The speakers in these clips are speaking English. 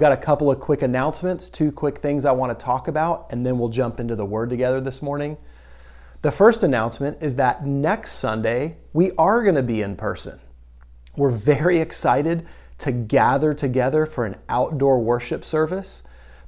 got a couple of quick announcements, two quick things I want to talk about, and then we'll jump into the word together this morning. The first announcement is that next Sunday, we are going to be in person. We're very excited to gather together for an outdoor worship service.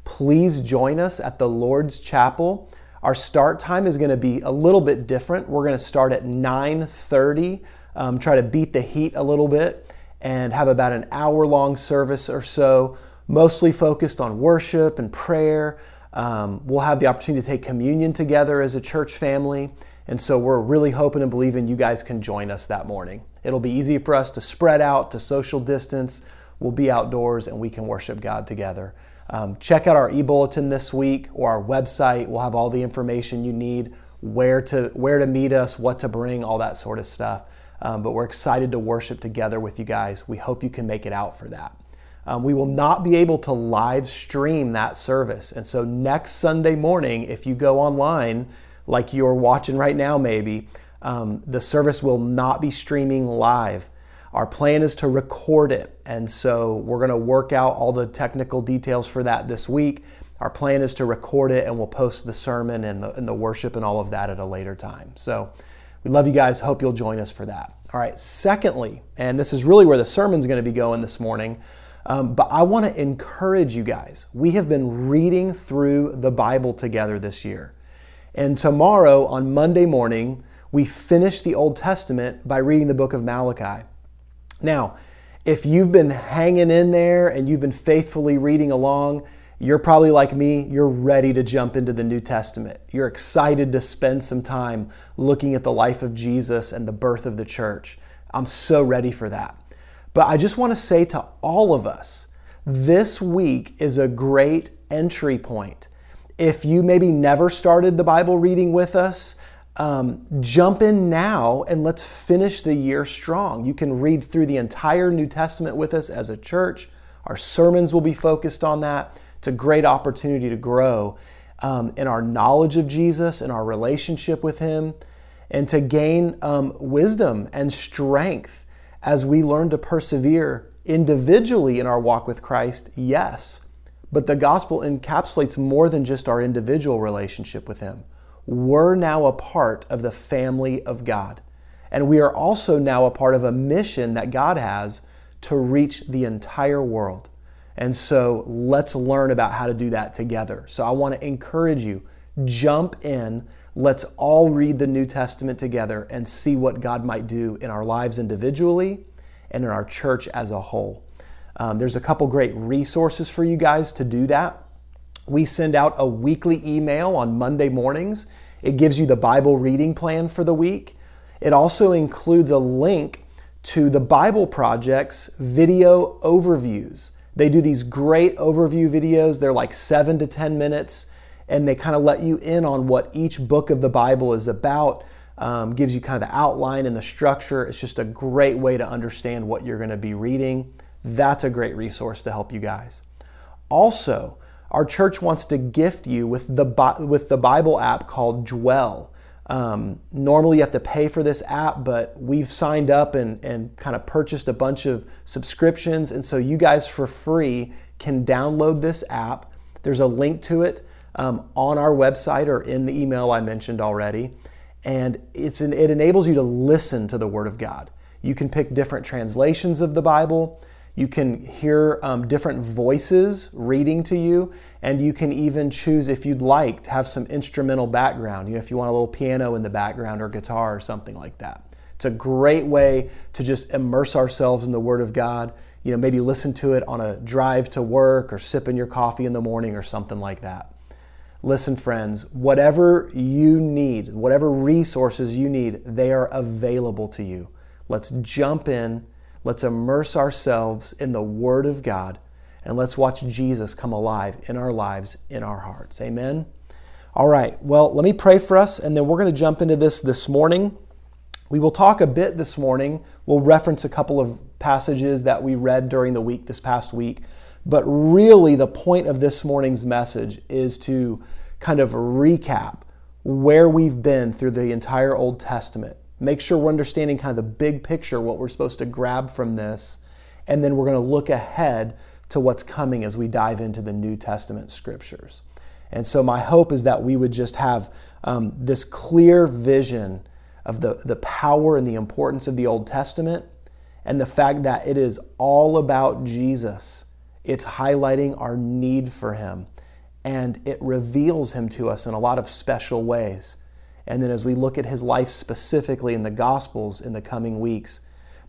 Please join us at the Lord's Chapel. Our start time is going to be a little bit different. We're going to start at 9:30, um, try to beat the heat a little bit, and have about an hour-long service or so, mostly focused on worship and prayer. Um, we'll have the opportunity to take communion together as a church family, and so we're really hoping and believing you guys can join us that morning. It'll be easy for us to spread out, to social distance. We'll be outdoors, and we can worship God together. Um, check out our e-bulletin this week or our website. We'll have all the information you need, where to where to meet us, what to bring, all that sort of stuff. Um, but we're excited to worship together with you guys. We hope you can make it out for that. Um, we will not be able to live stream that service. And so next Sunday morning, if you go online, like you're watching right now, maybe, um, the service will not be streaming live. Our plan is to record it, and so we're going to work out all the technical details for that this week. Our plan is to record it, and we'll post the sermon and the, and the worship and all of that at a later time. So we love you guys. Hope you'll join us for that. All right, secondly, and this is really where the sermon's going to be going this morning. Um, but I want to encourage you guys. We have been reading through the Bible together this year. And tomorrow, on Monday morning, we finish the Old Testament by reading the book of Malachi. Now, if you've been hanging in there and you've been faithfully reading along, you're probably like me, you're ready to jump into the New Testament. You're excited to spend some time looking at the life of Jesus and the birth of the church. I'm so ready for that. But I just want to say to all of us, this week is a great entry point. If you maybe never started the Bible reading with us, um, jump in now and let's finish the year strong. You can read through the entire New Testament with us as a church. Our sermons will be focused on that. It's a great opportunity to grow um, in our knowledge of Jesus and our relationship with Him, and to gain um, wisdom and strength as we learn to persevere individually in our walk with Christ. Yes, but the gospel encapsulates more than just our individual relationship with Him we're now a part of the family of God. And we are also now a part of a mission that God has to reach the entire world. And so let's learn about how to do that together. So I want to encourage you jump in. Let's all read the New Testament together and see what God might do in our lives individually and in our church as a whole. Um, there's a couple great resources for you guys to do that. We send out a weekly email on Monday mornings. It gives you the Bible reading plan for the week. It also includes a link to the Bible Project's video overviews. They do these great overview videos. They're like seven to 10 minutes, and they kind of let you in on what each book of the Bible is about, um, gives you kind of the outline and the structure. It's just a great way to understand what you're going to be reading. That's a great resource to help you guys. Also, our church wants to gift you with the, with the Bible app called Dwell. Um, normally, you have to pay for this app, but we've signed up and, and kind of purchased a bunch of subscriptions. And so, you guys for free can download this app. There's a link to it um, on our website or in the email I mentioned already. And it's an, it enables you to listen to the Word of God. You can pick different translations of the Bible. You can hear um, different voices reading to you, and you can even choose if you'd like to have some instrumental background. You know, if you want a little piano in the background or guitar or something like that. It's a great way to just immerse ourselves in the Word of God. You know, maybe listen to it on a drive to work or sipping your coffee in the morning or something like that. Listen, friends, whatever you need, whatever resources you need, they are available to you. Let's jump in Let's immerse ourselves in the Word of God and let's watch Jesus come alive in our lives, in our hearts. Amen. All right, well, let me pray for us and then we're going to jump into this this morning. We will talk a bit this morning. We'll reference a couple of passages that we read during the week, this past week. But really, the point of this morning's message is to kind of recap where we've been through the entire Old Testament make sure we're understanding kind of the big picture, what we're supposed to grab from this, and then we're going to look ahead to what's coming as we dive into the New Testament scriptures. And so, my hope is that we would just have um, this clear vision of the, the power and the importance of the Old Testament and the fact that it is all about Jesus. It's highlighting our need for Him and it reveals Him to us in a lot of special ways. And then, as we look at His life specifically in the Gospels in the coming weeks,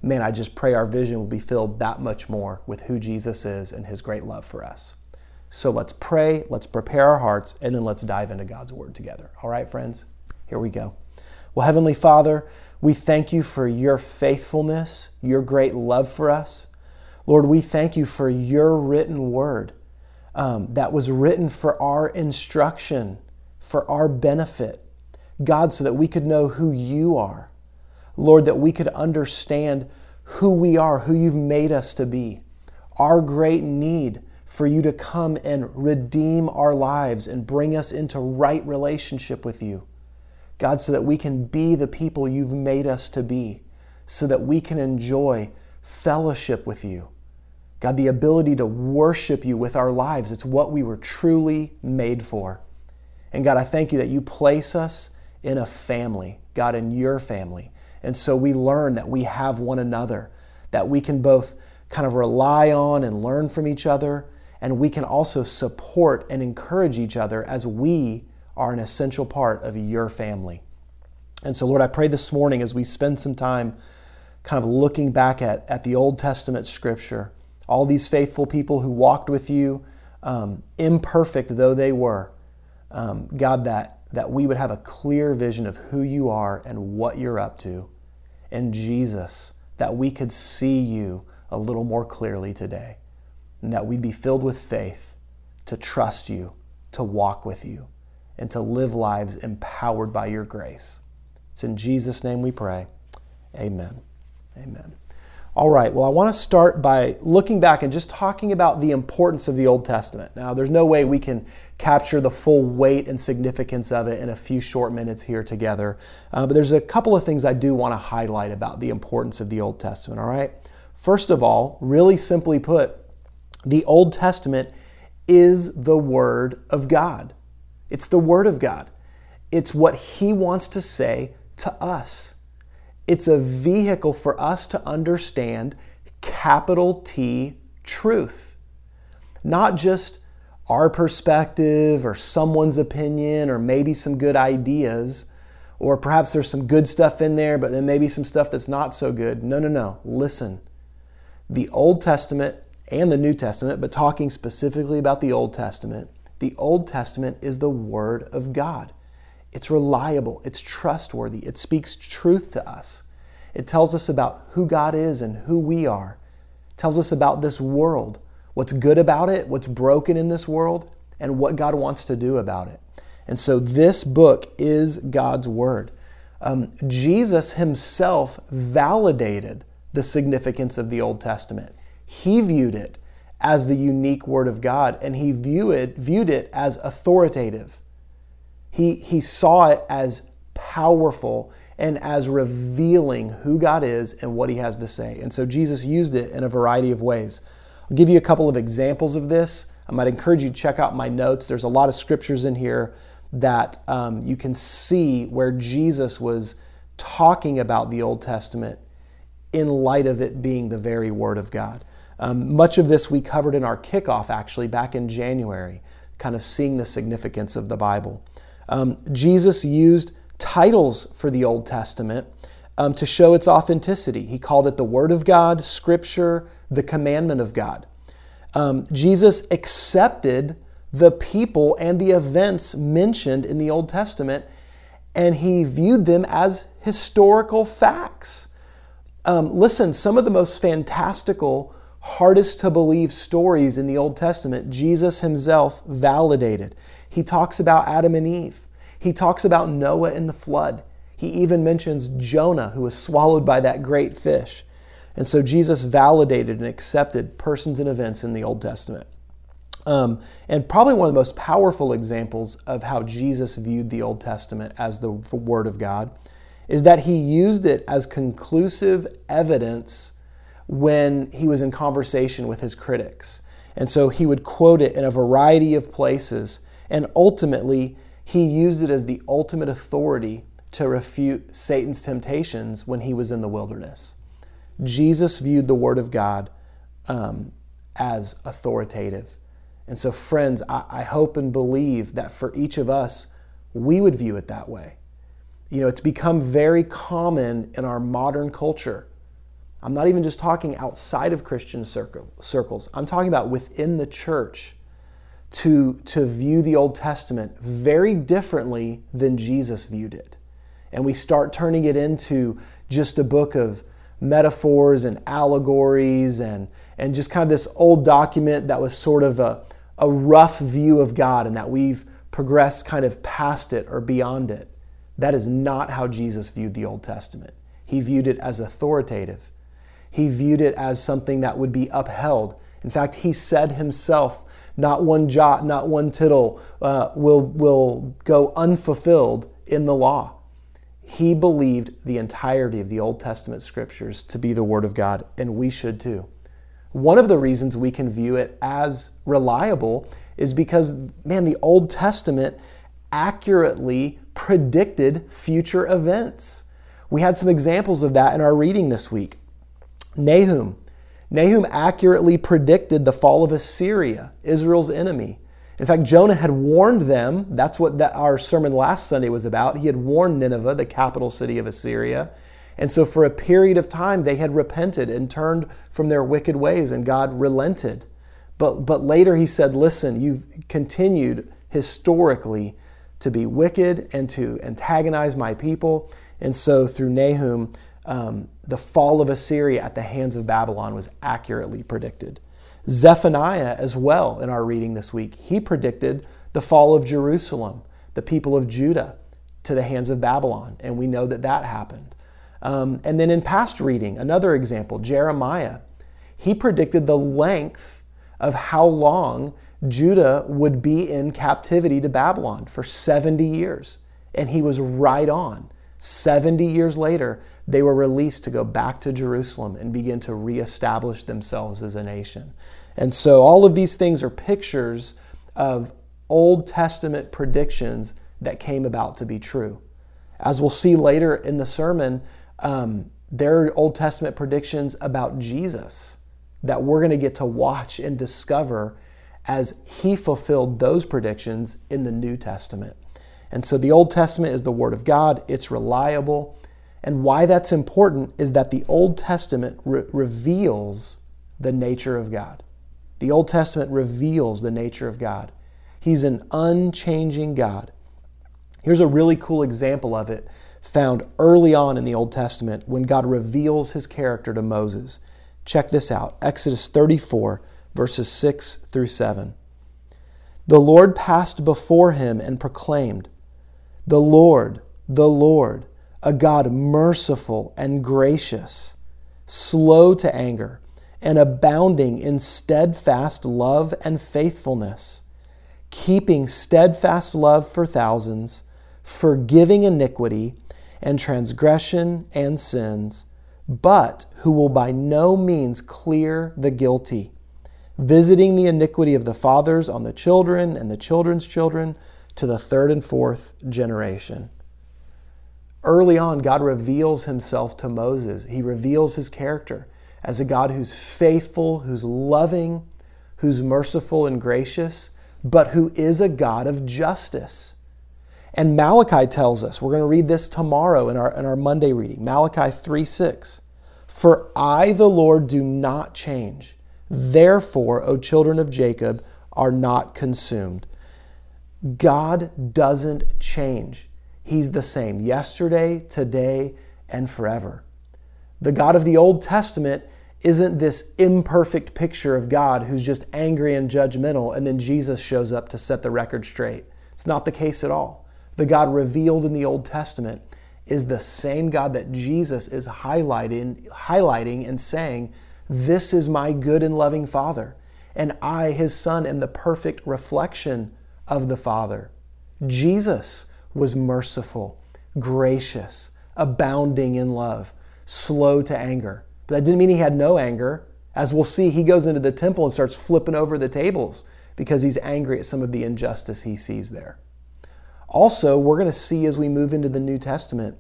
man, I just pray our vision will be filled that much more with who Jesus is and his great love for us. So let's pray, let's prepare our hearts, and then let's dive into God's word together. All right, friends? Here we go. Well, Heavenly Father, we thank you for your faithfulness, your great love for us. Lord, we thank you for your written word um, that was written for our instruction, for our benefit. God, so that we could know who you are Lord, that we could understand who we are, who you've made us to be, our great need for you to come and redeem our lives and bring us into right relationship with you. God, so that we can be the people you've made us to be, so that we can enjoy fellowship with you. God, the ability to worship you with our lives, it's what we were truly made for. And God, I thank you that you place us in a family, God, in your family. And so we learn that we have one another, that we can both kind of rely on and learn from each other, and we can also support and encourage each other as we are an essential part of your family. And so, Lord, I pray this morning as we spend some time kind of looking back at, at the Old Testament scripture, all these faithful people who walked with you, um, imperfect though they were, um, God, that, that we would have a clear vision of who you are and what you're up to and Jesus, that we could see you a little more clearly today, and that we'd be filled with faith to trust you, to walk with you, and to live lives empowered by your grace. It's in Jesus' name we pray. Amen. Amen. All right, well, I want to start by looking back and just talking about the importance of the Old Testament. Now, there's no way we can capture the full weight and significance of it in a few short minutes here together, uh, but there's a couple of things I do want to highlight about the importance of the Old Testament, all right? First of all, really simply put, the Old Testament is the Word of God. It's the Word of God. It's what He wants to say to us. It's a vehicle for us to understand capital T truth. Not just our perspective or someone's opinion or maybe some good ideas, or perhaps there's some good stuff in there, but then maybe some stuff that's not so good. No, no, no. Listen. The Old Testament and the New Testament, but talking specifically about the Old Testament, the Old Testament is the Word of God. It's reliable, it's trustworthy, it speaks truth to us. It tells us about who God is and who we are. It tells us about this world, what's good about it, what's broken in this world, and what God wants to do about it. And so this book is God's Word. Um, Jesus himself validated the significance of the Old Testament. He viewed it as the unique Word of God, and he viewed it, viewed it as authoritative. He, he saw it as powerful and as revealing who God is and what He has to say. And so Jesus used it in a variety of ways. I'll give you a couple of examples of this. I might encourage you to check out my notes. There's a lot of scriptures in here that um, you can see where Jesus was talking about the Old Testament in light of it being the very Word of God. Um, much of this we covered in our kickoff actually back in January, kind of seeing the significance of the Bible. Um, Jesus used titles for the Old Testament um, to show its authenticity. He called it the Word of God, Scripture, the commandment of God. Um, Jesus accepted the people and the events mentioned in the Old Testament, and he viewed them as historical facts. Um, listen, some of the most fantastical, hardest to believe stories in the Old Testament, Jesus himself validated. He talks about Adam and Eve. He talks about Noah and the flood. He even mentions Jonah, who was swallowed by that great fish. And so Jesus validated and accepted persons and events in the Old Testament. Um, and probably one of the most powerful examples of how Jesus viewed the Old Testament as the Word of God is that he used it as conclusive evidence when he was in conversation with his critics. And so he would quote it in a variety of places. And ultimately, he used it as the ultimate authority to refute Satan's temptations when he was in the wilderness. Jesus viewed the Word of God um, as authoritative. And so, friends, I, I hope and believe that for each of us, we would view it that way. You know, it's become very common in our modern culture. I'm not even just talking outside of Christian circle, circles, I'm talking about within the church to, to view the Old Testament very differently than Jesus viewed it. And we start turning it into just a book of metaphors and allegories and, and just kind of this old document that was sort of a, a rough view of God and that we've progressed kind of past it or beyond it. That is not how Jesus viewed the Old Testament. He viewed it as authoritative. He viewed it as something that would be upheld. In fact, he said himself, not one jot, not one tittle uh, will, will go unfulfilled in the law. He believed the entirety of the Old Testament scriptures to be the Word of God, and we should too. One of the reasons we can view it as reliable is because, man, the Old Testament accurately predicted future events. We had some examples of that in our reading this week. Nahum. Nahum accurately predicted the fall of Assyria, Israel's enemy. In fact, Jonah had warned them. That's what that, our sermon last Sunday was about. He had warned Nineveh, the capital city of Assyria. And so, for a period of time, they had repented and turned from their wicked ways, and God relented. But, but later he said, Listen, you've continued historically to be wicked and to antagonize my people. And so, through Nahum, um, the fall of Assyria at the hands of Babylon was accurately predicted. Zephaniah, as well, in our reading this week, he predicted the fall of Jerusalem, the people of Judah, to the hands of Babylon, and we know that that happened. Um, and then in past reading, another example, Jeremiah, he predicted the length of how long Judah would be in captivity to Babylon for 70 years. And he was right on. 70 years later, they were released to go back to Jerusalem and begin to reestablish themselves as a nation. And so, all of these things are pictures of Old Testament predictions that came about to be true. As we'll see later in the sermon, um, there are Old Testament predictions about Jesus that we're going to get to watch and discover as he fulfilled those predictions in the New Testament. And so the Old Testament is the Word of God, it's reliable. And why that's important is that the Old Testament re- reveals the nature of God. The Old Testament reveals the nature of God. He's an unchanging God. Here's a really cool example of it found early on in the Old Testament when God reveals his character to Moses. Check this out Exodus 34, verses 6 through 7. The Lord passed before him and proclaimed, the Lord, the Lord, a God merciful and gracious, slow to anger, and abounding in steadfast love and faithfulness, keeping steadfast love for thousands, forgiving iniquity and transgression and sins, but who will by no means clear the guilty, visiting the iniquity of the fathers on the children and the children's children to the third and fourth generation. Early on, God reveals himself to Moses. He reveals his character as a God who's faithful, who's loving, who's merciful and gracious, but who is a God of justice. And Malachi tells us, we're going to read this tomorrow in our, in our Monday reading, Malachi 3 6. For I, the Lord, do not change. Therefore, O children of Jacob, are not consumed. God doesn't change. He's the same yesterday, today, and forever. The God of the Old Testament isn't this imperfect picture of God who's just angry and judgmental, and then Jesus shows up to set the record straight. It's not the case at all. The God revealed in the Old Testament is the same God that Jesus is highlighting, highlighting and saying, This is my good and loving Father, and I, his Son, am the perfect reflection of the Father. Jesus was merciful, gracious, abounding in love, slow to anger. But that didn't mean he had no anger. As we'll see, he goes into the temple and starts flipping over the tables because he's angry at some of the injustice he sees there. Also, we're going to see as we move into the New Testament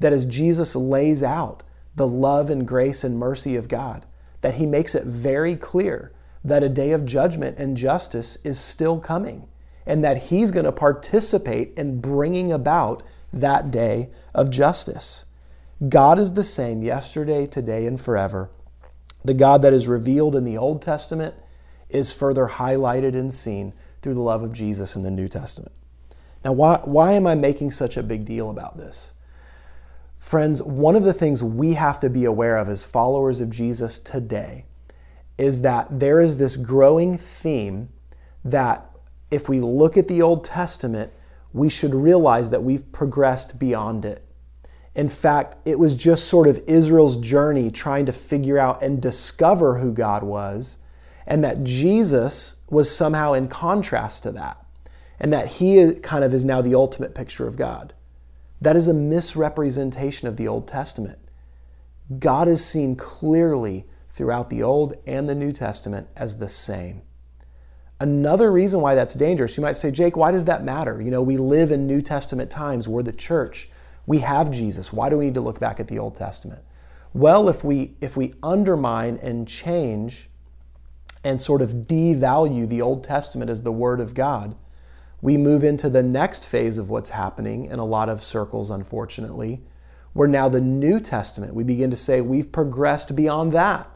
that as Jesus lays out the love and grace and mercy of God, that he makes it very clear that a day of judgment and justice is still coming and that he's going to participate in bringing about that day of justice. God is the same yesterday, today, and forever. The God that is revealed in the Old Testament is further highlighted and seen through the love of Jesus in the New Testament. Now, why, why am I making such a big deal about this? Friends, one of the things we have to be aware of as followers of Jesus today is that there is this growing theme that if we look at the Old Testament, we should realize that we've progressed beyond it. In fact, it was just sort of Israel's journey trying to figure out and discover who God was, and that Jesus was somehow in contrast to that, and that he kind of is now the ultimate picture of God. That is a misrepresentation of the Old Testament. God is seen clearly throughout the Old and the New Testament as the same. Another reason why that's dangerous, you might say, Jake, why does that matter? You know, we live in New Testament times. We're the church. We have Jesus. Why do we need to look back at the Old Testament? Well, if we if we undermine and change and sort of devalue the Old Testament as the Word of God, we move into the next phase of what's happening in a lot of circles, unfortunately, where now the New Testament, we begin to say we've progressed beyond that.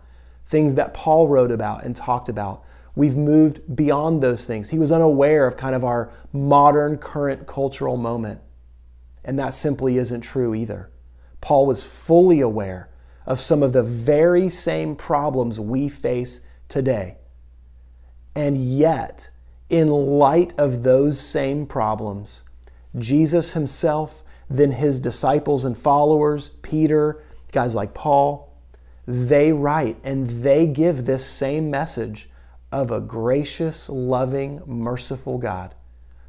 Things that Paul wrote about and talked about. We've moved beyond those things. He was unaware of kind of our modern, current cultural moment. And that simply isn't true either. Paul was fully aware of some of the very same problems we face today. And yet, in light of those same problems, Jesus himself, then his disciples and followers, Peter, guys like Paul, they write and they give this same message of a gracious, loving, merciful God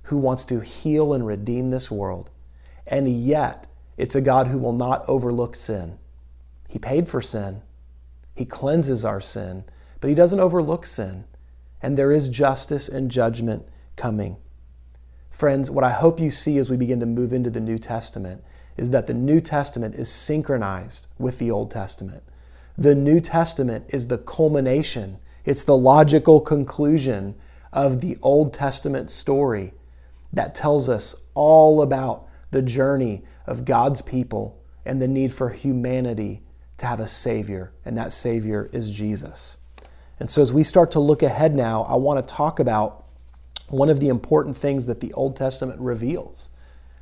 who wants to heal and redeem this world. And yet, it's a God who will not overlook sin. He paid for sin, He cleanses our sin, but He doesn't overlook sin. And there is justice and judgment coming. Friends, what I hope you see as we begin to move into the New Testament is that the New Testament is synchronized with the Old Testament. The New Testament is the culmination, it's the logical conclusion of the Old Testament story that tells us all about the journey of God's people and the need for humanity to have a Savior, and that Savior is Jesus. And so, as we start to look ahead now, I want to talk about one of the important things that the Old Testament reveals.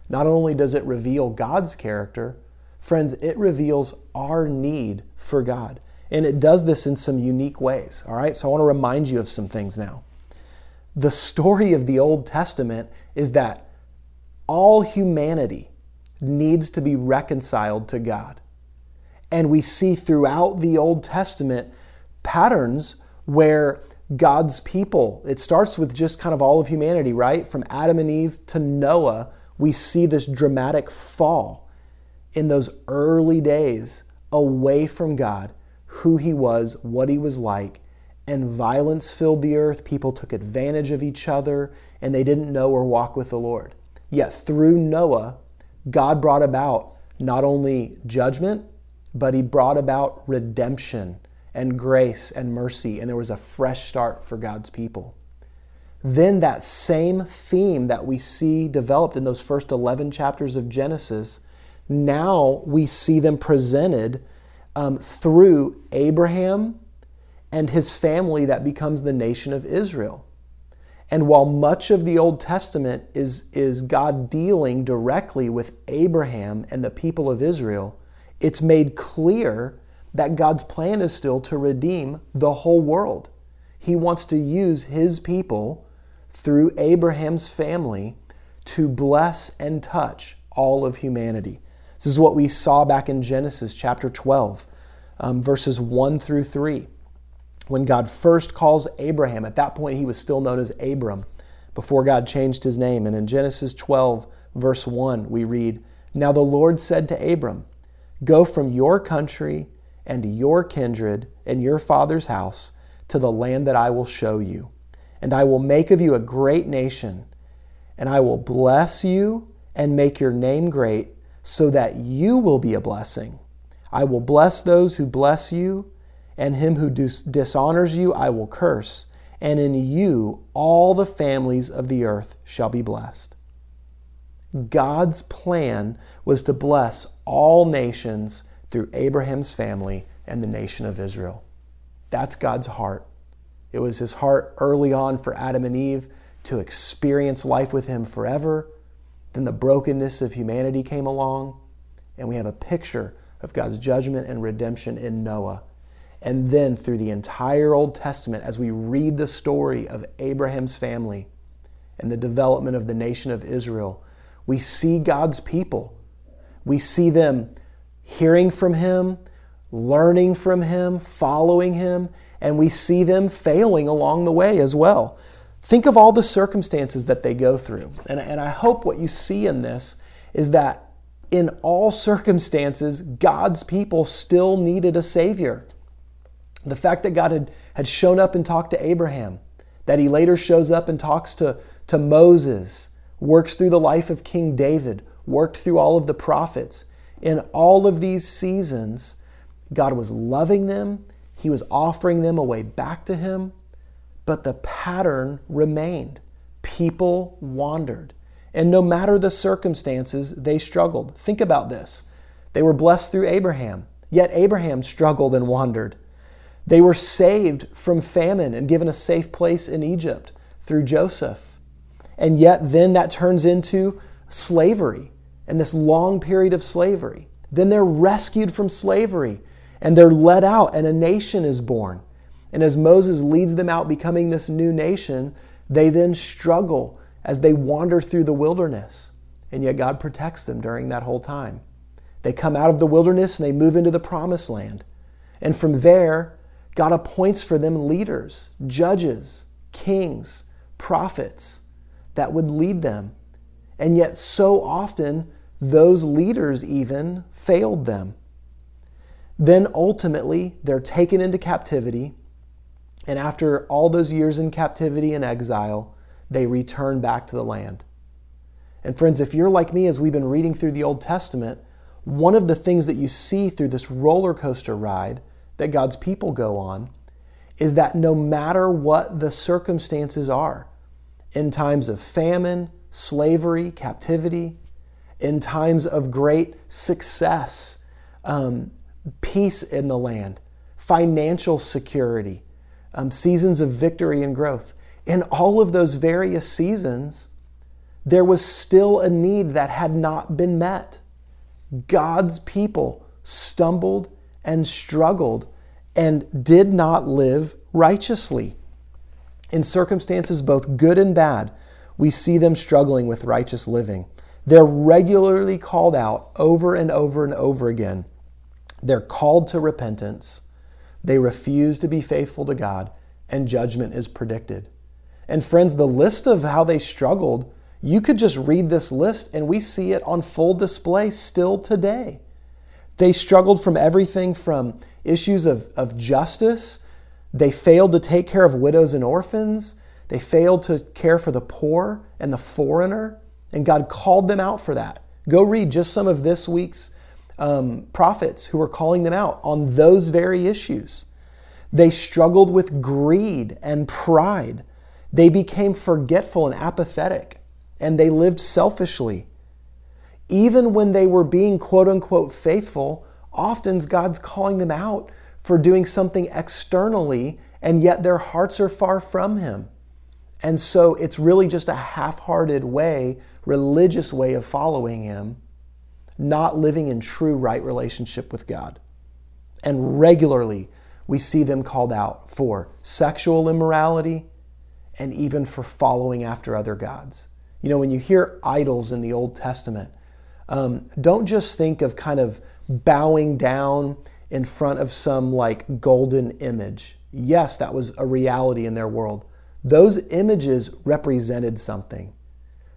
Not only does it reveal God's character, friends, it reveals our need for God. And it does this in some unique ways. All right, so I want to remind you of some things now. The story of the Old Testament is that all humanity needs to be reconciled to God. And we see throughout the Old Testament patterns where God's people, it starts with just kind of all of humanity, right? From Adam and Eve to Noah, we see this dramatic fall in those early days away from God, who He was, what He was like, and violence filled the earth. People took advantage of each other, and they didn't know or walk with the Lord. Yet through Noah, God brought about not only judgment, but he brought about redemption and grace and mercy, and there was a fresh start for God's people. Then, that same theme that we see developed in those first 11 chapters of Genesis, now we see them presented um, through Abraham and his family that becomes the nation of Israel. And while much of the Old Testament is, is God dealing directly with Abraham and the people of Israel, it's made clear that God's plan is still to redeem the whole world. He wants to use his people through Abraham's family to bless and touch all of humanity. This is what we saw back in Genesis chapter 12, um, verses 1 through 3 when God first calls Abraham. At that point, he was still known as Abram before God changed his name. And in Genesis 12, verse 1, we read Now the Lord said to Abram, Go from your country and your kindred and your father's house to the land that I will show you. And I will make of you a great nation, and I will bless you and make your name great, so that you will be a blessing. I will bless those who bless you, and him who dishonors you I will curse, and in you all the families of the earth shall be blessed. God's plan was to bless all nations through Abraham's family and the nation of Israel. That's God's heart. It was his heart early on for Adam and Eve to experience life with him forever. Then the brokenness of humanity came along, and we have a picture of God's judgment and redemption in Noah. And then through the entire Old Testament, as we read the story of Abraham's family and the development of the nation of Israel, we see God's people. We see them hearing from Him, learning from Him, following Him, and we see them failing along the way as well. Think of all the circumstances that they go through. And, and I hope what you see in this is that in all circumstances, God's people still needed a Savior. The fact that God had, had shown up and talked to Abraham, that he later shows up and talks to, to Moses, works through the life of King David, worked through all of the prophets. In all of these seasons, God was loving them, He was offering them a way back to Him, but the pattern remained. People wandered. And no matter the circumstances, they struggled. Think about this. They were blessed through Abraham, yet Abraham struggled and wandered. They were saved from famine and given a safe place in Egypt through Joseph. And yet, then that turns into slavery and this long period of slavery. Then they're rescued from slavery and they're led out, and a nation is born. And as Moses leads them out, becoming this new nation, they then struggle as they wander through the wilderness. And yet, God protects them during that whole time. They come out of the wilderness and they move into the promised land. And from there, God appoints for them leaders, judges, kings, prophets that would lead them. And yet, so often, those leaders even failed them. Then ultimately, they're taken into captivity. And after all those years in captivity and exile, they return back to the land. And friends, if you're like me, as we've been reading through the Old Testament, one of the things that you see through this roller coaster ride that God's people go on is that no matter what the circumstances are, in times of famine, slavery, captivity, in times of great success, um, peace in the land, financial security, um, seasons of victory and growth. In all of those various seasons, there was still a need that had not been met. God's people stumbled and struggled and did not live righteously. In circumstances both good and bad, we see them struggling with righteous living. They're regularly called out over and over and over again. They're called to repentance. They refuse to be faithful to God, and judgment is predicted. And friends, the list of how they struggled, you could just read this list and we see it on full display still today. They struggled from everything from issues of, of justice they failed to take care of widows and orphans. They failed to care for the poor and the foreigner. And God called them out for that. Go read just some of this week's um, prophets who were calling them out on those very issues. They struggled with greed and pride. They became forgetful and apathetic, and they lived selfishly. Even when they were being quote unquote faithful, often God's calling them out for doing something externally, and yet their hearts are far from Him. And so it's really just a half hearted way, religious way of following Him, not living in true right relationship with God. And regularly, we see them called out for sexual immorality and even for following after other gods. You know, when you hear idols in the Old Testament, um, don't just think of kind of bowing down in front of some like golden image. Yes, that was a reality in their world. Those images represented something.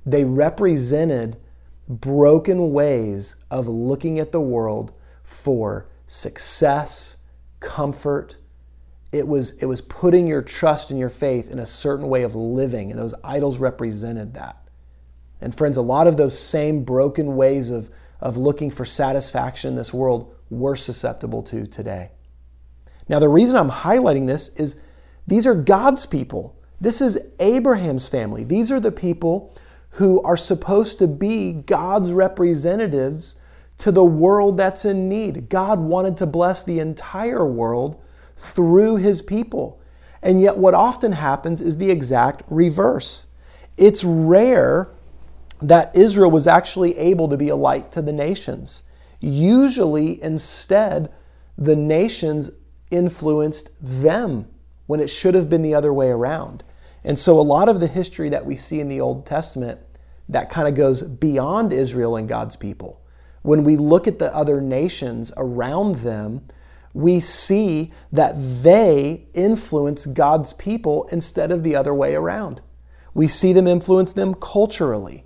They represented broken ways of looking at the world for success, comfort. It was, it was putting your trust and your faith in a certain way of living, and those idols represented that. And friends, a lot of those same broken ways of, of looking for satisfaction in this world we're susceptible to today. Now, the reason I'm highlighting this is these are God's people. This is Abraham's family. These are the people who are supposed to be God's representatives to the world that's in need. God wanted to bless the entire world through his people. And yet, what often happens is the exact reverse. It's rare that Israel was actually able to be a light to the nations. Usually, instead, the nations influenced them when it should have been the other way around. And so, a lot of the history that we see in the Old Testament that kind of goes beyond Israel and God's people. When we look at the other nations around them, we see that they influence God's people instead of the other way around. We see them influence them culturally.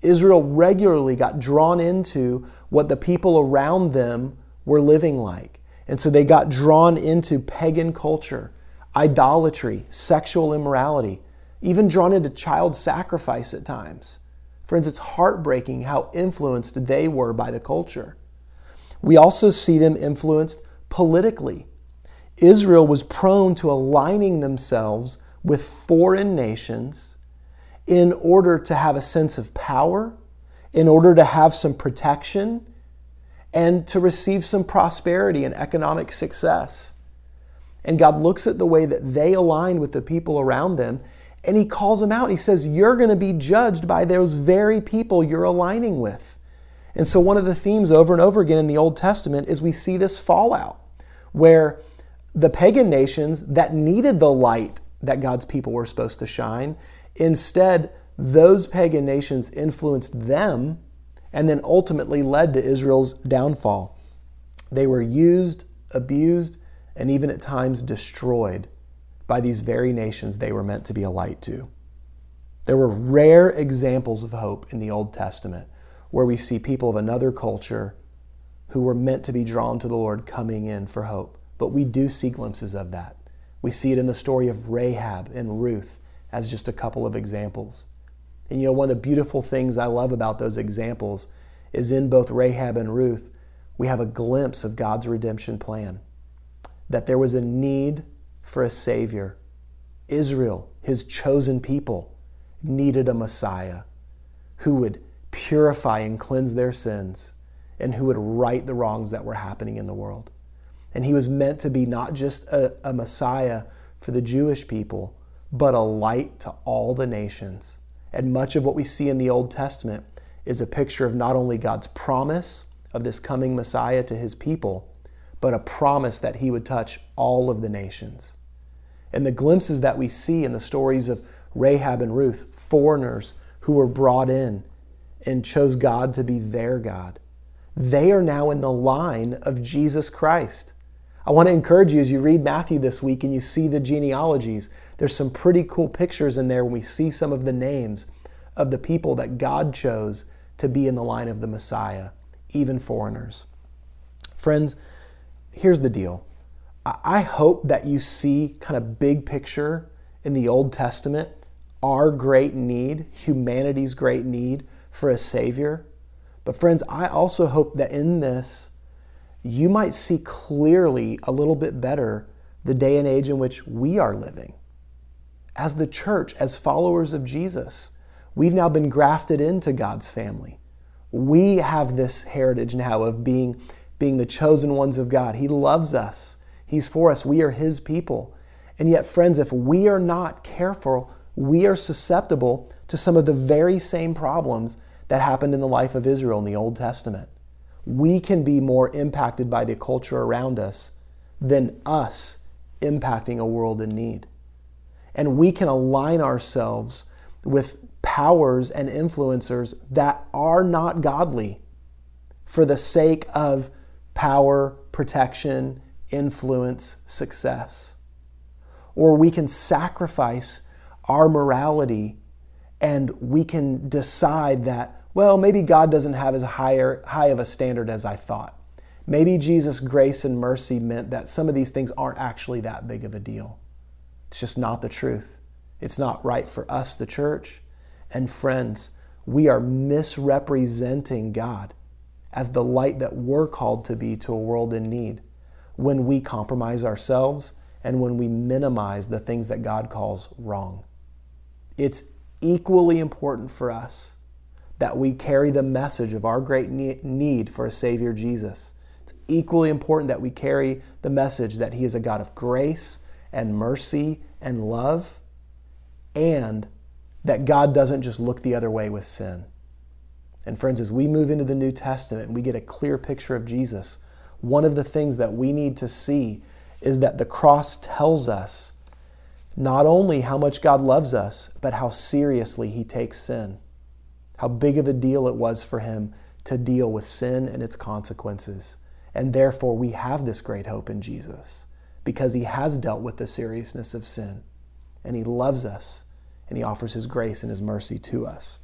Israel regularly got drawn into what the people around them were living like. And so they got drawn into pagan culture, idolatry, sexual immorality, even drawn into child sacrifice at times. Friends, it's heartbreaking how influenced they were by the culture. We also see them influenced politically. Israel was prone to aligning themselves with foreign nations in order to have a sense of power, in order to have some protection, and to receive some prosperity and economic success. And God looks at the way that they align with the people around them and He calls them out. He says, You're going to be judged by those very people you're aligning with. And so, one of the themes over and over again in the Old Testament is we see this fallout where the pagan nations that needed the light that God's people were supposed to shine Instead, those pagan nations influenced them and then ultimately led to Israel's downfall. They were used, abused, and even at times destroyed by these very nations they were meant to be a light to. There were rare examples of hope in the Old Testament where we see people of another culture who were meant to be drawn to the Lord coming in for hope. But we do see glimpses of that. We see it in the story of Rahab and Ruth as just a couple of examples. And you know, one of the beautiful things I love about those examples is in both Rahab and Ruth, we have a glimpse of God's redemption plan. That there was a need for a Savior. Israel, his chosen people, needed a Messiah who would purify and cleanse their sins and who would right the wrongs that were happening in the world. And he was meant to be not just a, a Messiah for the Jewish people, but a light to all the nations. And much of what we see in the Old Testament is a picture of not only God's promise of this coming Messiah to his people, but a promise that he would touch all of the nations. And the glimpses that we see in the stories of Rahab and Ruth, foreigners who were brought in and chose God to be their God, they are now in the line of Jesus Christ. I want to encourage you as you read Matthew this week and you see the genealogies, there's some pretty cool pictures in there when we see some of the names of the people that God chose to be in the line of the Messiah, even foreigners. Friends, here's the deal. I hope that you see kind of big picture in the Old Testament our great need, humanity's great need for a Savior. But, friends, I also hope that in this, you might see clearly a little bit better the day and age in which we are living. As the church, as followers of Jesus, we've now been grafted into God's family. We have this heritage now of being, being the chosen ones of God. He loves us, He's for us. We are His people. And yet, friends, if we are not careful, we are susceptible to some of the very same problems that happened in the life of Israel in the Old Testament we can be more impacted by the culture around us than us impacting a world in need. And we can align ourselves with powers and influencers that are not godly for the sake of power, protection, influence, success. Or we can sacrifice our morality and we can decide that well, maybe God doesn't have as higher, high of a standard as I thought. Maybe Jesus' grace and mercy meant that some of these things aren't actually that big of a deal. It's just not the truth. It's not right for us, the church. And friends, we are misrepresenting God as the light that we're called to be to a world in need when we compromise ourselves and when we minimize the things that God calls wrong. It's equally important for us that we carry the message of our great need for a Savior Jesus. It's equally important that we carry the message that He is a God of grace and mercy and love, and that God doesn't just look the other way with sin. And friends, as we move into the New Testament and we get a clear picture of Jesus, one of the things that we need to see is that the cross tells us not only how much God loves us, but how seriously He takes sin. How big of a deal it was for Him to deal with sin and its consequences. And therefore, we have this great hope in Jesus because He has dealt with the seriousness of sin and He loves us and He offers His grace and His mercy to us.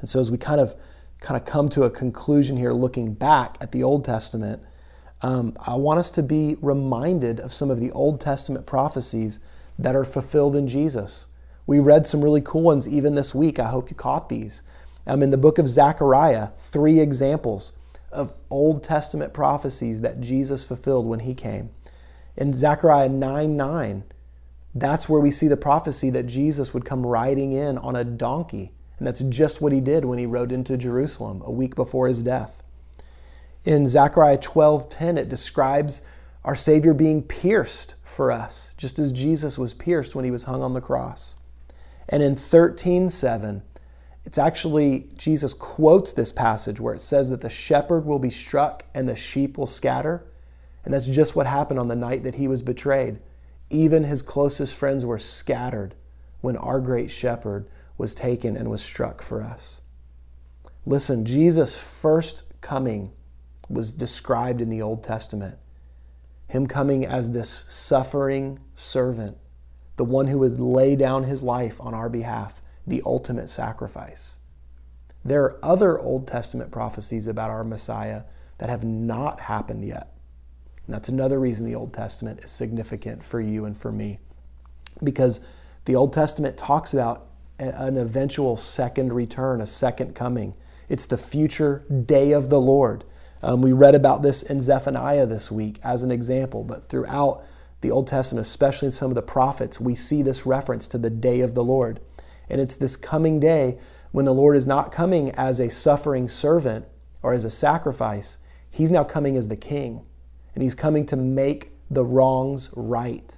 And so, as we kind of kind of come to a conclusion here, looking back at the Old Testament, um, I want us to be reminded of some of the Old Testament prophecies that are fulfilled in Jesus. We read some really cool ones even this week. I hope you caught these. Um, in the book of Zechariah, three examples of Old Testament prophecies that Jesus fulfilled when he came. In Zechariah 9 9, that's where we see the prophecy that Jesus would come riding in on a donkey and that's just what he did when he rode into Jerusalem a week before his death. In Zechariah 12:10 it describes our Savior being pierced for us, just as Jesus was pierced when he was hung on the cross. And in 13:7 it's actually Jesus quotes this passage where it says that the shepherd will be struck and the sheep will scatter. And that's just what happened on the night that he was betrayed. Even his closest friends were scattered when our great shepherd was taken and was struck for us. Listen, Jesus' first coming was described in the Old Testament. Him coming as this suffering servant, the one who would lay down his life on our behalf, the ultimate sacrifice. There are other Old Testament prophecies about our Messiah that have not happened yet. And that's another reason the Old Testament is significant for you and for me. Because the Old Testament talks about an eventual second return, a second coming. It's the future day of the Lord. Um, we read about this in Zephaniah this week as an example, but throughout the Old Testament, especially in some of the prophets, we see this reference to the day of the Lord. And it's this coming day when the Lord is not coming as a suffering servant or as a sacrifice, He's now coming as the king. And He's coming to make the wrongs right.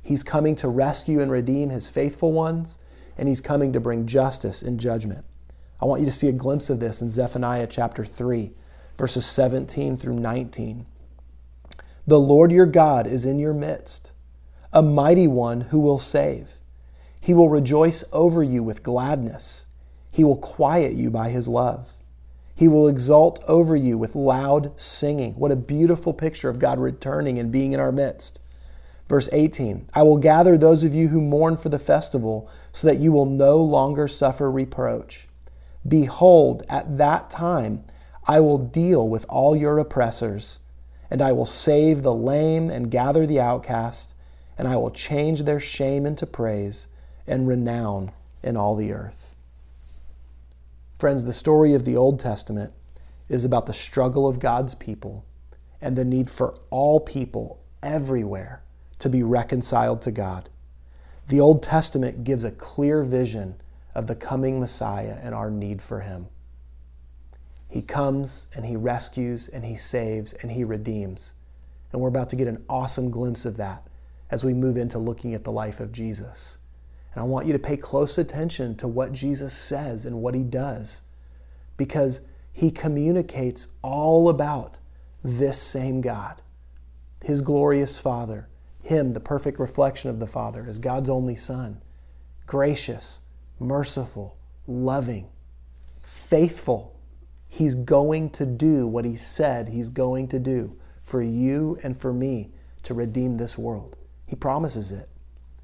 He's coming to rescue and redeem His faithful ones and he's coming to bring justice and judgment. I want you to see a glimpse of this in Zephaniah chapter 3, verses 17 through 19. The Lord your God is in your midst, a mighty one who will save. He will rejoice over you with gladness. He will quiet you by his love. He will exult over you with loud singing. What a beautiful picture of God returning and being in our midst. Verse 18 I will gather those of you who mourn for the festival, so that you will no longer suffer reproach. Behold, at that time I will deal with all your oppressors, and I will save the lame and gather the outcast, and I will change their shame into praise and renown in all the earth. Friends, the story of the Old Testament is about the struggle of God's people and the need for all people everywhere to be reconciled to God. The Old Testament gives a clear vision of the coming Messiah and our need for him. He comes and he rescues and he saves and he redeems. And we're about to get an awesome glimpse of that as we move into looking at the life of Jesus. And I want you to pay close attention to what Jesus says and what he does because he communicates all about this same God, his glorious Father, him, the perfect reflection of the Father, as God's only Son, gracious, merciful, loving, faithful. He's going to do what He said He's going to do for you and for me to redeem this world. He promises it.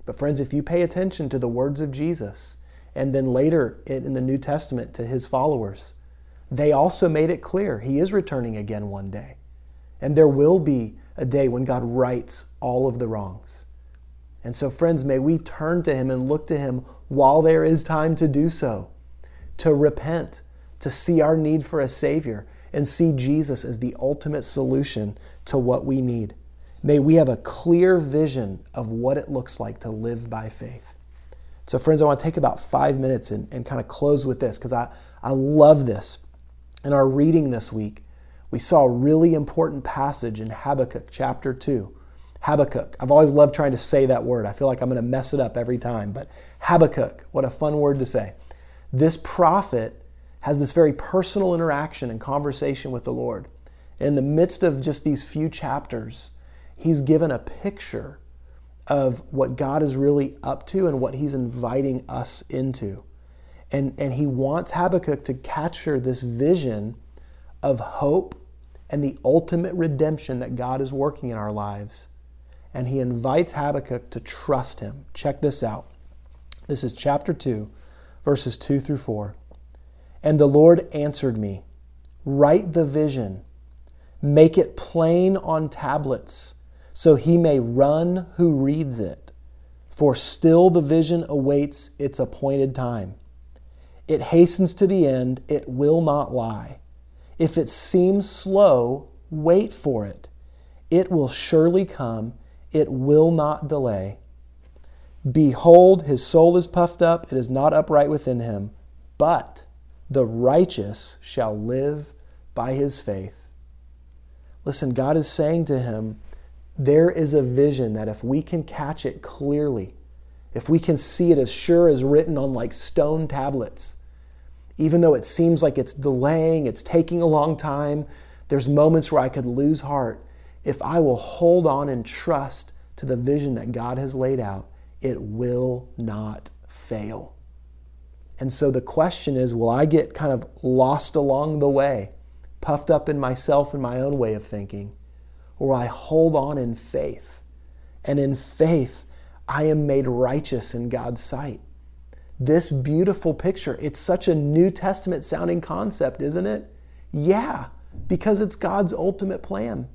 But, friends, if you pay attention to the words of Jesus, and then later in the New Testament to His followers, they also made it clear He is returning again one day. And there will be a day when God rights all of the wrongs. And so, friends, may we turn to Him and look to Him while there is time to do so, to repent, to see our need for a Savior, and see Jesus as the ultimate solution to what we need. May we have a clear vision of what it looks like to live by faith. So, friends, I want to take about five minutes and, and kind of close with this because I, I love this. In our reading this week, we saw a really important passage in Habakkuk chapter 2. Habakkuk. I've always loved trying to say that word. I feel like I'm going to mess it up every time, but Habakkuk, what a fun word to say. This prophet has this very personal interaction and conversation with the Lord. in the midst of just these few chapters, he's given a picture of what God is really up to and what he's inviting us into. And, and he wants Habakkuk to capture this vision of hope and the ultimate redemption that God is working in our lives. And he invites Habakkuk to trust him. Check this out. This is chapter 2, verses 2 through 4. And the Lord answered me Write the vision, make it plain on tablets so he may run who reads it. For still the vision awaits its appointed time. It hastens to the end, it will not lie. If it seems slow, wait for it. It will surely come, it will not delay. Behold, his soul is puffed up, it is not upright within him, but the righteous shall live by his faith. Listen, God is saying to him, there is a vision that if we can catch it clearly, if we can see it as sure as written on like stone tablets, even though it seems like it's delaying, it's taking a long time, there's moments where I could lose heart. If I will hold on and trust to the vision that God has laid out, it will not fail. And so the question is will I get kind of lost along the way, puffed up in myself and my own way of thinking? or I hold on in faith. And in faith, I am made righteous in God's sight. This beautiful picture, it's such a New Testament sounding concept, isn't it? Yeah, because it's God's ultimate plan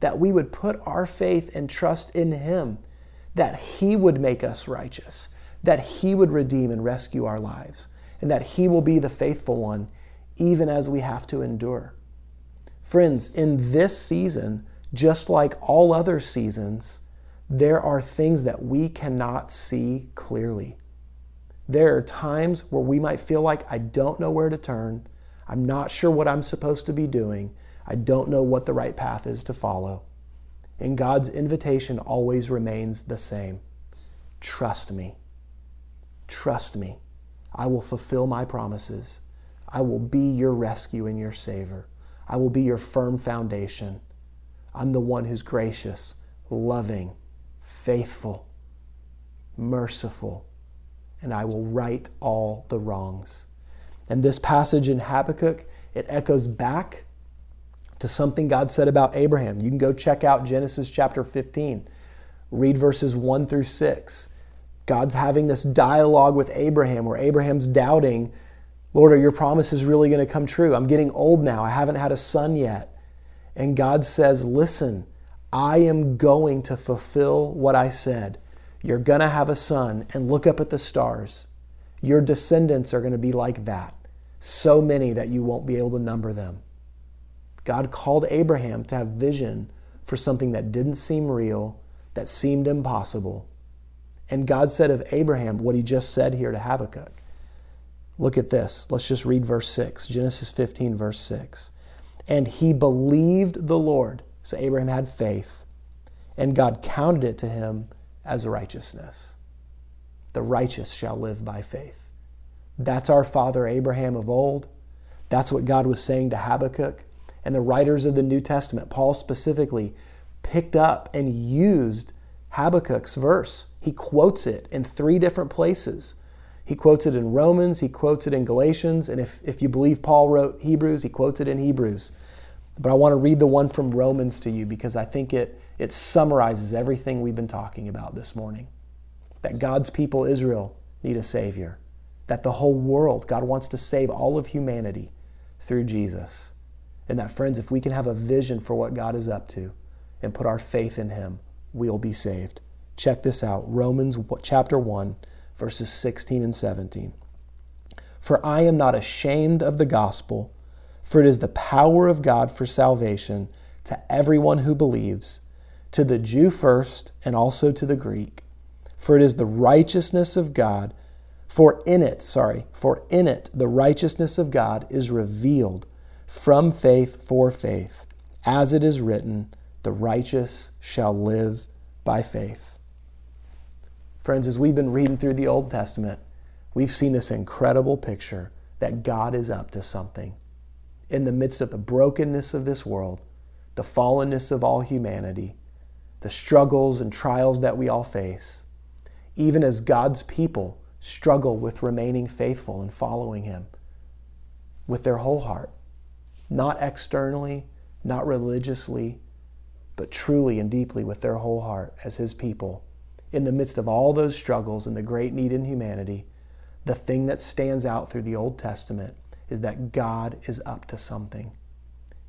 that we would put our faith and trust in Him, that He would make us righteous, that He would redeem and rescue our lives, and that He will be the faithful one even as we have to endure. Friends, in this season, just like all other seasons, there are things that we cannot see clearly. There are times where we might feel like, I don't know where to turn. I'm not sure what I'm supposed to be doing. I don't know what the right path is to follow. And God's invitation always remains the same trust me. Trust me. I will fulfill my promises. I will be your rescue and your savior. I will be your firm foundation. I'm the one who's gracious, loving, faithful, merciful, and I will right all the wrongs. And this passage in Habakkuk, it echoes back to something God said about Abraham. You can go check out Genesis chapter 15, read verses 1 through 6. God's having this dialogue with Abraham where Abraham's doubting, Lord, are your promises really going to come true? I'm getting old now. I haven't had a son yet. And God says, Listen, I am going to fulfill what I said. You're going to have a son, and look up at the stars. Your descendants are going to be like that, so many that you won't be able to number them. God called Abraham to have vision for something that didn't seem real, that seemed impossible. And God said of Abraham what he just said here to Habakkuk. Look at this. Let's just read verse 6, Genesis 15, verse 6 and he believed the Lord. So Abraham had faith, and God counted it to him as righteousness. The righteous shall live by faith. That's our father Abraham of old. That's what God was saying to Habakkuk. And the writers of the New Testament, Paul specifically, picked up and used Habakkuk's verse. He quotes it in three different places. He quotes it in Romans, he quotes it in Galatians, and if, if you believe Paul wrote Hebrews, he quotes it in Hebrews. But I want to read the one from Romans to you because I think it, it summarizes everything we've been talking about this morning. That God's people, Israel, need a Savior. That the whole world, God wants to save all of humanity through Jesus. And that, friends, if we can have a vision for what God is up to and put our faith in Him, we'll be saved. Check this out Romans chapter 1, verses 16 and 17. For I am not ashamed of the gospel, for it is the power of God for salvation to everyone who believes, to the Jew first, and also to the Greek. For it is the righteousness of God, for in it, sorry, for in it the righteousness of God is revealed from faith for faith, as it is written, the righteous shall live by faith. Friends, as we've been reading through the Old Testament, we've seen this incredible picture that God is up to something. In the midst of the brokenness of this world, the fallenness of all humanity, the struggles and trials that we all face, even as God's people struggle with remaining faithful and following Him with their whole heart, not externally, not religiously, but truly and deeply with their whole heart as His people. In the midst of all those struggles and the great need in humanity, the thing that stands out through the Old Testament is that God is up to something.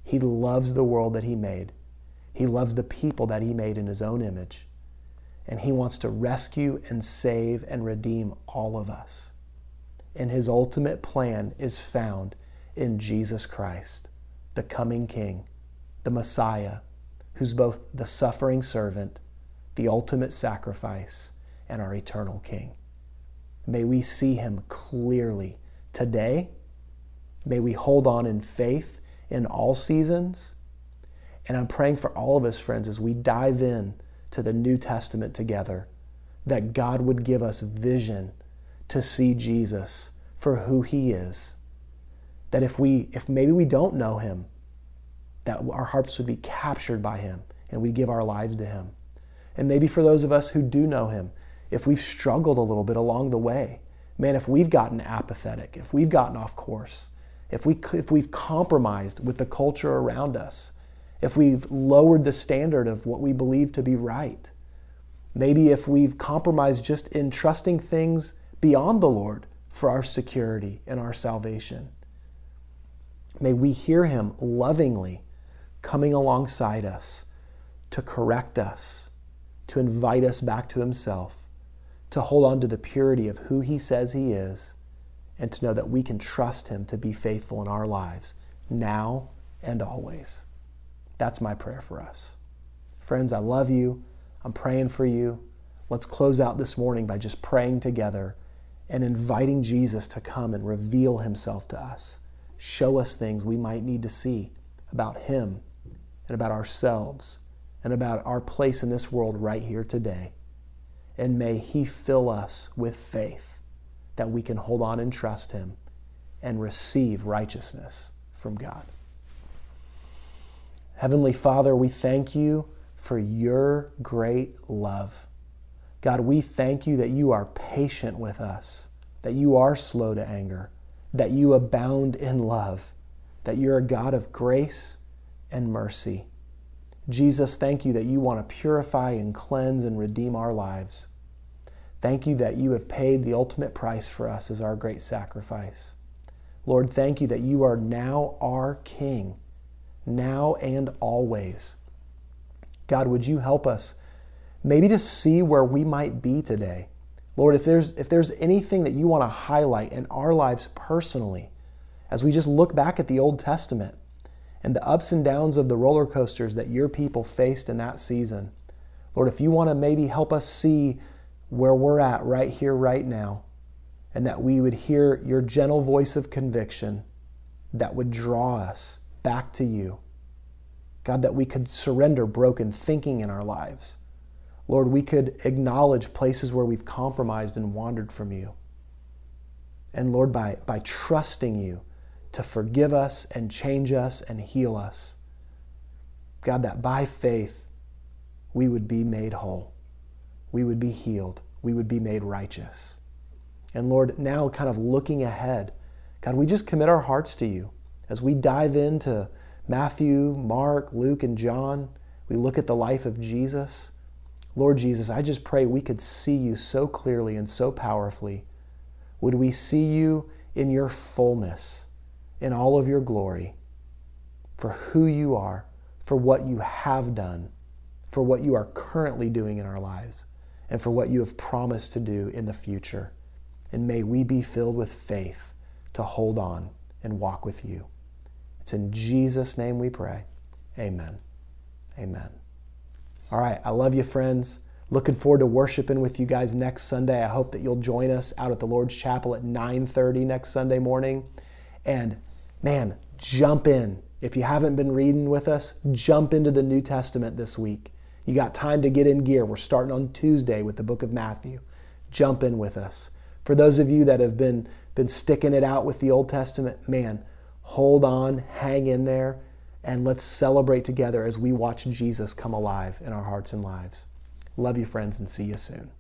He loves the world that He made, He loves the people that He made in His own image, and He wants to rescue and save and redeem all of us. And His ultimate plan is found in Jesus Christ, the coming King, the Messiah, who's both the suffering servant, the ultimate sacrifice, and our eternal King. May we see him clearly today. May we hold on in faith in all seasons. And I'm praying for all of us, friends, as we dive in to the New Testament together, that God would give us vision to see Jesus for who he is. That if we if maybe we don't know him, that our hearts would be captured by him and we give our lives to him. And maybe for those of us who do know him, if we've struggled a little bit along the way, man, if we've gotten apathetic, if we've gotten off course, if, we, if we've compromised with the culture around us, if we've lowered the standard of what we believe to be right, maybe if we've compromised just in trusting things beyond the Lord for our security and our salvation, may we hear Him lovingly coming alongside us to correct us, to invite us back to Himself, to hold on to the purity of who He says He is, and to know that we can trust Him to be faithful in our lives now and always. That's my prayer for us. Friends, I love you. I'm praying for you. Let's close out this morning by just praying together and inviting Jesus to come and reveal Himself to us. Show us things we might need to see about Him and about ourselves and about our place in this world right here today. And may He fill us with faith that we can hold on and trust Him and receive righteousness from God. Heavenly Father, we thank you for your great love. God, we thank you that you are patient with us, that you are slow to anger, that you abound in love, that you're a God of grace and mercy. Jesus, thank you that you want to purify and cleanse and redeem our lives. Thank you that you have paid the ultimate price for us as our great sacrifice. Lord, thank you that you are now our King, now and always. God, would you help us maybe to see where we might be today? Lord, if there's, if there's anything that you want to highlight in our lives personally, as we just look back at the Old Testament, and the ups and downs of the roller coasters that your people faced in that season. Lord, if you want to maybe help us see where we're at right here, right now, and that we would hear your gentle voice of conviction that would draw us back to you. God, that we could surrender broken thinking in our lives. Lord, we could acknowledge places where we've compromised and wandered from you. And Lord, by, by trusting you, to forgive us and change us and heal us. God, that by faith we would be made whole, we would be healed, we would be made righteous. And Lord, now kind of looking ahead, God, we just commit our hearts to you as we dive into Matthew, Mark, Luke, and John. We look at the life of Jesus. Lord Jesus, I just pray we could see you so clearly and so powerfully. Would we see you in your fullness? in all of your glory. for who you are, for what you have done, for what you are currently doing in our lives, and for what you have promised to do in the future. And may we be filled with faith to hold on and walk with you. It's in Jesus' name we pray. Amen. Amen. All right. I love you, friends. Looking forward to worshiping with you guys next Sunday. I hope that you'll join us out at the Lord's Chapel at 9:30 next Sunday morning. And man, jump in. If you haven't been reading with us, jump into the New Testament this week. You got time to get in gear. We're starting on Tuesday with the book of Matthew. Jump in with us. For those of you that have been been sticking it out with the Old Testament, man, hold on, hang in there, and let's celebrate together as we watch Jesus come alive in our hearts and lives. Love you, friends, and see you soon.